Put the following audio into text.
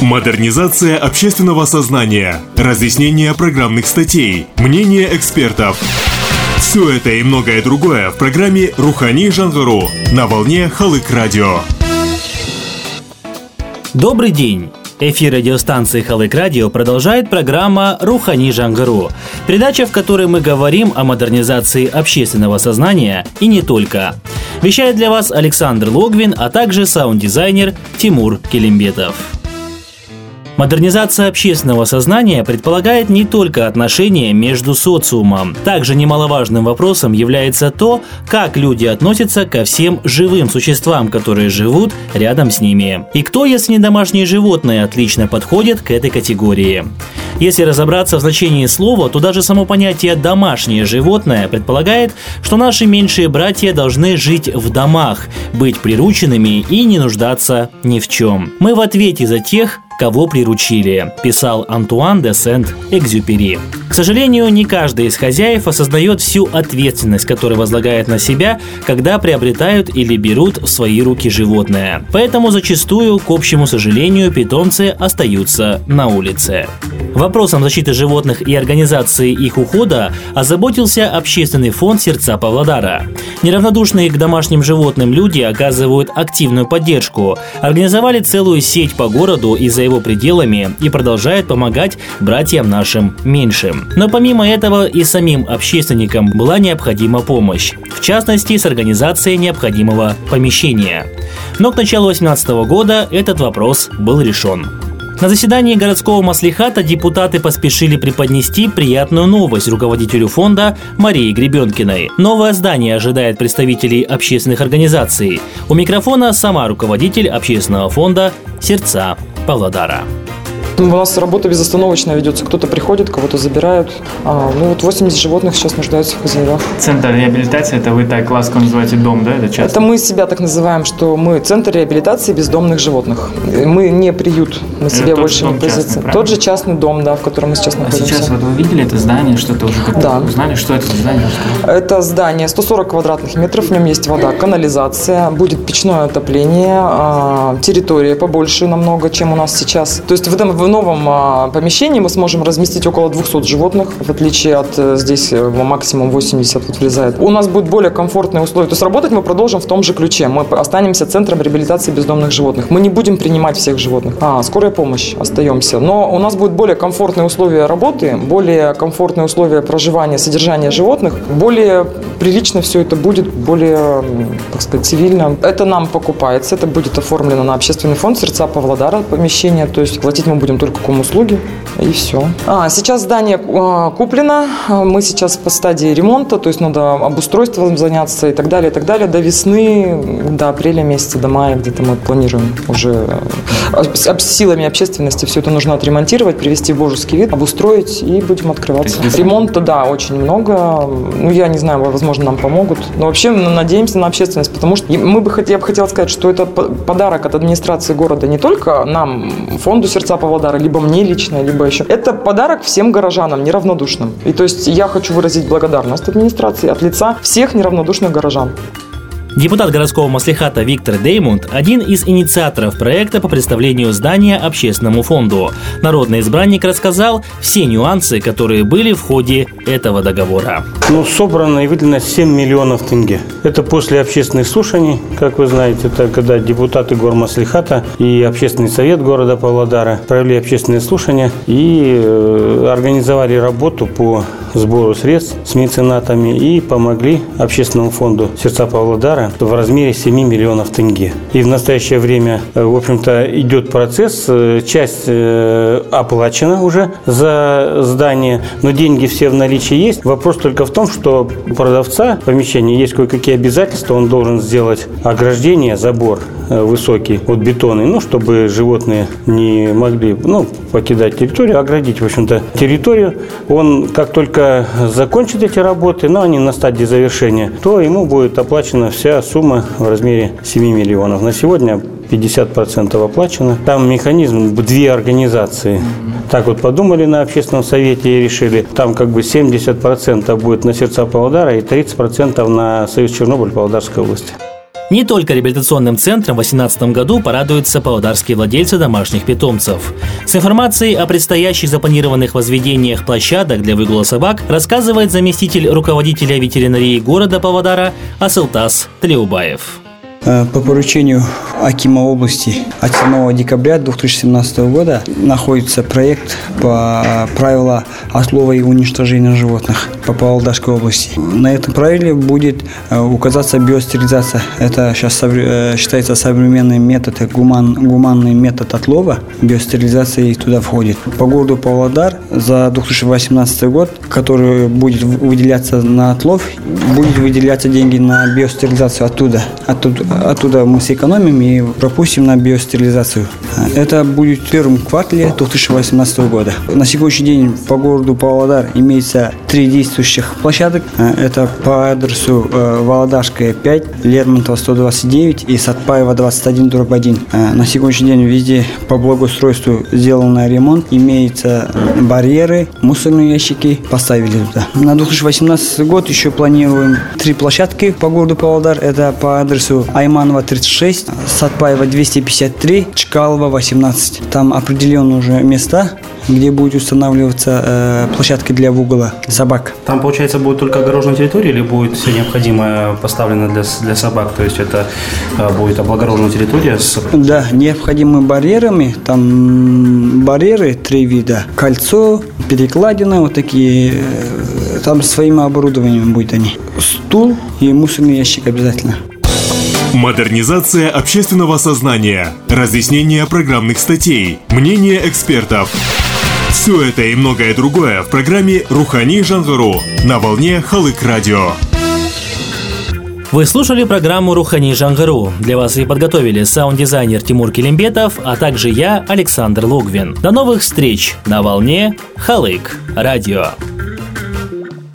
Модернизация общественного сознания, разъяснение программных статей, мнение экспертов. Все это и многое другое в программе «Рухани Жангару» на волне Халык Радио. Добрый день! Эфир радиостанции Халык Радио продолжает программа «Рухани Жангару», передача, в которой мы говорим о модернизации общественного сознания и не только. Вещает для вас Александр Логвин, а также саунд-дизайнер Тимур Келимбетов. Модернизация общественного сознания предполагает не только отношения между социумом. Также немаловажным вопросом является то, как люди относятся ко всем живым существам, которые живут рядом с ними. И кто, если не домашние животные, отлично подходит к этой категории. Если разобраться в значении слова, то даже само понятие «домашнее животное» предполагает, что наши меньшие братья должны жить в домах, быть прирученными и не нуждаться ни в чем. Мы в ответе за тех, кого приручили, писал Антуан де Сент-Экзюпери. К сожалению, не каждый из хозяев осознает всю ответственность, которую возлагает на себя, когда приобретают или берут в свои руки животное. Поэтому зачастую, к общему сожалению, питомцы остаются на улице. Вопросом защиты животных и организации их ухода озаботился общественный фонд «Сердца Павлодара». Неравнодушные к домашним животным люди оказывают активную поддержку, организовали целую сеть по городу и за его пределами и продолжает помогать братьям нашим меньшим. Но помимо этого и самим общественникам была необходима помощь, в частности с организацией необходимого помещения. Но к началу 2018 года этот вопрос был решен. На заседании городского маслихата депутаты поспешили преподнести приятную новость руководителю фонда Марии Гребенкиной. Новое здание ожидает представителей общественных организаций. У микрофона сама руководитель общественного фонда «Сердца Paladara. Павлодара». У нас работа безостановочно ведется. Кто-то приходит, кого-то забирают. А, ну вот 80 животных сейчас нуждаются в хозяевах. Центр реабилитации, это вы так ласково называете дом, да? Это, часто? это мы себя так называем, что мы центр реабилитации бездомных животных. Мы не приют, мы это себе больше не позиции. Тот же частный дом, да, в котором мы сейчас а находимся. А сейчас вот вы видели это здание, что-то уже как-то да. узнали, что это за здание? Это здание 140 квадратных метров, в нем есть вода, канализация, будет печное отопление, а, территория побольше намного, чем у нас сейчас. То есть в этом новом а, помещении мы сможем разместить около 200 животных, в отличие от э, здесь э, максимум 80 вот влезает. У нас будет более комфортные условия. То есть работать мы продолжим в том же ключе. Мы останемся центром реабилитации бездомных животных. Мы не будем принимать всех животных. А, скорая помощь, остаемся. Но у нас будут более комфортные условия работы, более комфортные условия проживания, содержания животных, более прилично все это будет, более, так сказать, цивильно. Это нам покупается, это будет оформлено на общественный фонд «Сердца Павлодара» помещение, то есть платить мы будем только услуги и все. А, сейчас здание а, куплено, мы сейчас по стадии ремонта, то есть надо обустройством заняться и так далее, и так далее. До весны, до апреля месяца, до мая где-то мы планируем уже а, с силами общественности все это нужно отремонтировать, привести в божеский вид, обустроить и будем открываться. Ремонта, да, очень много. Ну, я не знаю, возможно, нам помогут. Но вообще мы надеемся на общественность, потому что мы бы, я бы хотела сказать, что это подарок от администрации города не только нам, фонду «Сердца Павлодара», либо мне лично, либо еще. Это подарок всем горожанам, неравнодушным. И то есть я хочу выразить благодарность администрации от лица всех неравнодушных горожан. Депутат городского маслихата Виктор Деймунд – один из инициаторов проекта по представлению здания общественному фонду. Народный избранник рассказал все нюансы, которые были в ходе этого договора. Ну, собрано и выделено 7 миллионов тенге. Это после общественных слушаний, как вы знаете, это когда депутаты гормаслихата и общественный совет города Павлодара провели общественные слушания и э, организовали работу по сбору средств с меценатами и помогли общественному фонду «Сердца Павлодара» в размере 7 миллионов тенге. И в настоящее время, э, в общем-то, идет процесс. Э, часть э, оплачена уже за здание, но деньги все в наличии есть. Вопрос только в том, что у продавца помещения есть кое-какие обязательства. Он должен сделать ограждение, забор высокий от бетона, ну, чтобы животные не могли ну, покидать территорию, оградить, в общем-то, территорию. Он, как только закончит эти работы, но они на стадии завершения, то ему будет оплачена вся сумма в размере 7 миллионов. На сегодня 50% оплачено. Там механизм, две организации. Так вот подумали на общественном совете и решили, там как бы 70% будет на сердца Павлодара и 30% на Союз Чернобыль Павлодарской области. Не только реабилитационным центром в 2018 году порадуются павлодарские владельцы домашних питомцев. С информацией о предстоящих запланированных возведениях площадок для выгула собак рассказывает заместитель руководителя ветеринарии города Павлодара Асылтас Тлеубаев. Э, по поручению Акима области от 7 декабря 2017 года находится проект по правилам отлова и уничтожения животных по Павлодарской области. На этом правиле будет э, указаться биостерилизация. Это сейчас э, считается современный метод, гуман, гуманный метод отлова. Биостерилизация туда входит. По городу Павлодар за 2018 год, который будет выделяться на отлов, будет выделяться деньги на биостерилизацию оттуда. Оттуда, оттуда мы сэкономим и пропустим на биостерилизацию. Это будет в первом квартале 2018 года. На сегодняшний день по городу Павлодар имеется три действующих площадок. Это по адресу э, Володарская 5, Лермонтова 129 и Сатпаева 21 дробь 1. На сегодняшний день везде по благоустройству сделан ремонт. Имеются барьеры, мусорные ящики поставили туда. На 2018 год еще планируем три площадки по городу Павлодар. Это по адресу Айманова 36, Сатпаева 253, Чкалова 18. Там определены уже места, где будет устанавливаться э, площадка для выгула собак. Там, получается, будет только огороженная территория или будет все необходимое поставлено для, для собак? То есть это э, будет облагороженная территория? С... Да, необходимыми барьерами. Там барьеры три вида. Кольцо, перекладина, вот такие. Э, там своим оборудованием будет они. Стул и мусорный ящик обязательно. Модернизация общественного сознания, разъяснение программных статей, мнение экспертов. Все это и многое другое в программе «Рухани Жангару» на волне Халык Радио. Вы слушали программу «Рухани Жангару». Для вас ее подготовили саунд-дизайнер Тимур Келимбетов, а также я, Александр Лугвин. До новых встреч на волне Халык Радио.